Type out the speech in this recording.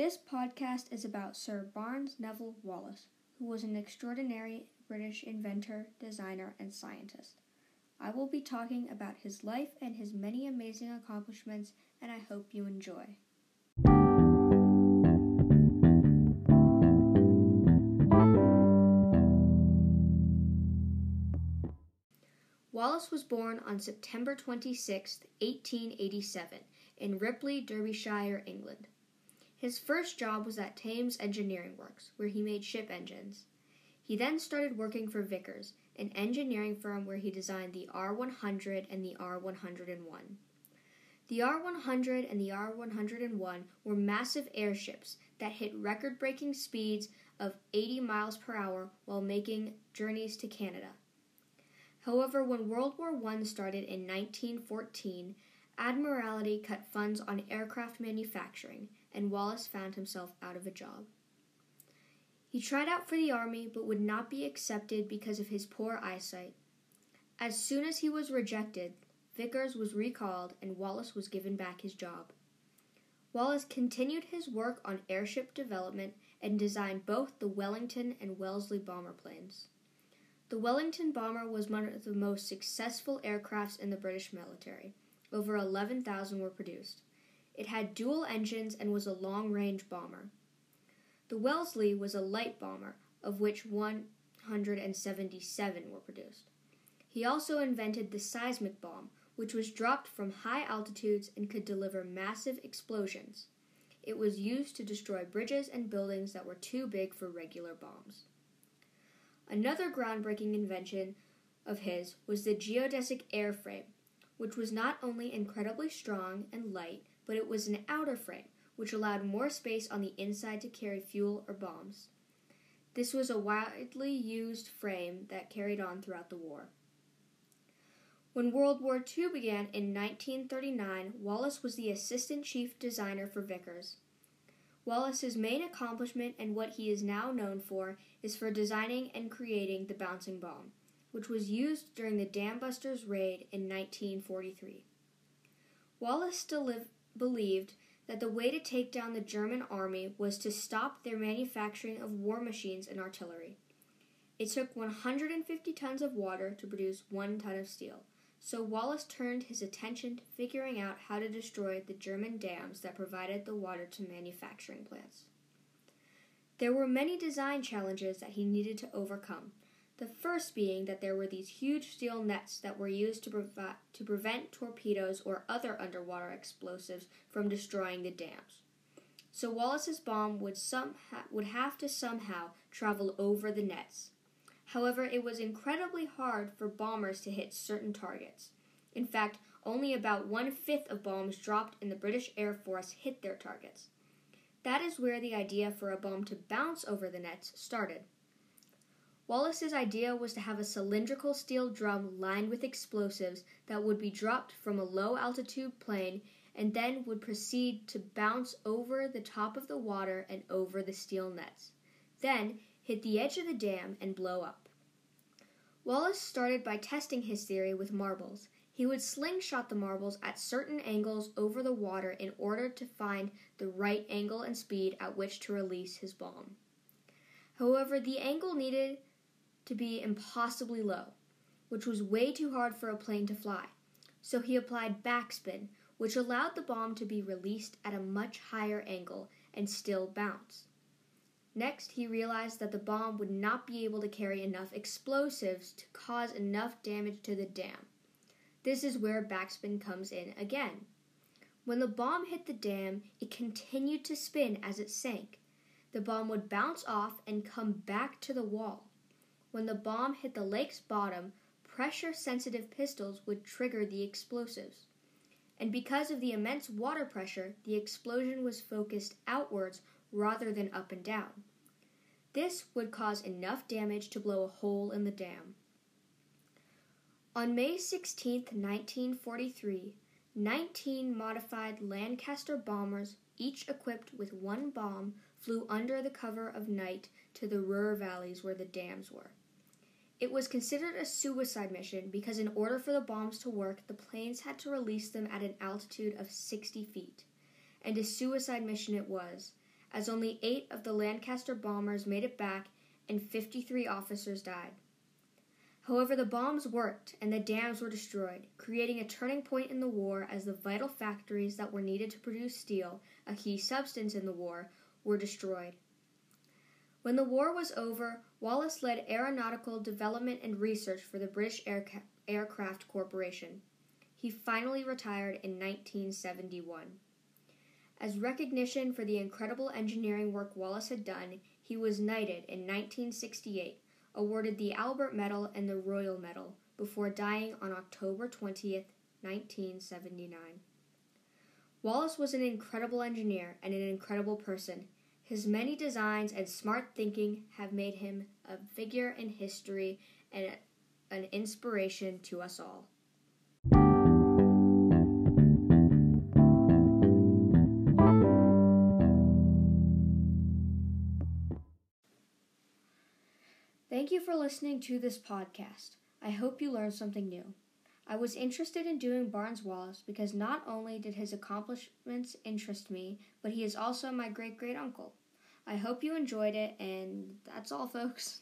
This podcast is about Sir Barnes Neville Wallis, who was an extraordinary British inventor, designer, and scientist. I will be talking about his life and his many amazing accomplishments, and I hope you enjoy. Wallis was born on September 26, 1887, in Ripley, Derbyshire, England. His first job was at Thames Engineering Works, where he made ship engines. He then started working for Vickers, an engineering firm where he designed the R100 and the R101. The R100 and the R101 were massive airships that hit record breaking speeds of 80 miles per hour while making journeys to Canada. However, when World War I started in 1914, Admiralty cut funds on aircraft manufacturing, and Wallis found himself out of a job. He tried out for the army but would not be accepted because of his poor eyesight. As soon as he was rejected, Vickers was recalled and Wallis was given back his job. Wallis continued his work on airship development and designed both the Wellington and Wellesley bomber planes. The Wellington bomber was one of the most successful aircrafts in the British military. Over 11,000 were produced. It had dual engines and was a long range bomber. The Wellesley was a light bomber, of which 177 were produced. He also invented the seismic bomb, which was dropped from high altitudes and could deliver massive explosions. It was used to destroy bridges and buildings that were too big for regular bombs. Another groundbreaking invention of his was the geodesic airframe, which was not only incredibly strong and light, but it was an outer frame, which allowed more space on the inside to carry fuel or bombs. This was a widely used frame that carried on throughout the war. When World War II began in 1939, Wallis was the assistant chief designer for Vickers. Wallis's main accomplishment and what he is now known for is for designing and creating the bouncing bomb, which was used during the Dambusters raid in 1943. Wallis still believed that the way to take down the German army was to stop their manufacturing of war machines and artillery. It took 150 tons of water to produce one ton of steel, so Wallis turned his attention to figuring out how to destroy the German dams that provided the water to manufacturing plants. There were many design challenges that he needed to overcome. The first being that there were these huge steel nets that were used to, provi- to prevent torpedoes or other underwater explosives from destroying the dams. So Wallis's bomb would, some ha- would have to somehow travel over the nets. However, it was incredibly hard for bombers to hit certain targets. In fact, only about one fifth of bombs dropped in the British Air Force hit their targets. That is where the idea for a bomb to bounce over the nets started. Wallis's idea was to have a cylindrical steel drum lined with explosives that would be dropped from a low altitude plane and then would proceed to bounce over the top of the water and over the steel nets. Then hit the edge of the dam, and blow up. Wallis started by testing his theory with marbles. He would slingshot the marbles at certain angles over the water in order to find the right angle and speed at which to release his bomb. However, the angle needed to be impossibly low, which was way too hard for a plane to fly. So he applied backspin, which allowed the bomb to be released at a much higher angle and still bounce. Next, he realized that the bomb would not be able to carry enough explosives to cause enough damage to the dam. This is where backspin comes in again. When the bomb hit the dam, it continued to spin as it sank. The bomb would bounce off and come back to the wall. When the bomb hit the lake's bottom, pressure sensitive pistols would trigger the explosives. And because of the immense water pressure, the explosion was focused outwards rather than up and down. This would cause enough damage to blow a hole in the dam. On May 16, 1943, 19 modified Lancaster bombers, each equipped with one bomb, flew under the cover of night to the Ruhr valleys where the dams were. It was considered a suicide mission because, in order for the bombs to work, the planes had to release them at an altitude of 60 feet. And a suicide mission it was, as only eight of the Lancaster bombers made it back and 53 officers died. However, the bombs worked and the dams were destroyed, creating a turning point in the war as the vital factories that were needed to produce steel, a key substance in the war, were destroyed. When the war was over, Wallis led aeronautical development and research for the British Airca- Aircraft Corporation. He finally retired in 1971. As recognition for the incredible engineering work Wallis had done, he was knighted in 1968 awarded the Albert Medal and the Royal Medal before dying on October 20th, 1979. Wallis was an incredible engineer and an incredible person. His many designs and smart thinking have made him a figure in history and an inspiration to us all. Thank you for listening to this podcast. I hope you learned something new. I was interested in doing Barnes Wallis because not only did his accomplishments interest me, but he is also my great great uncle. I hope you enjoyed it, and that's all, folks.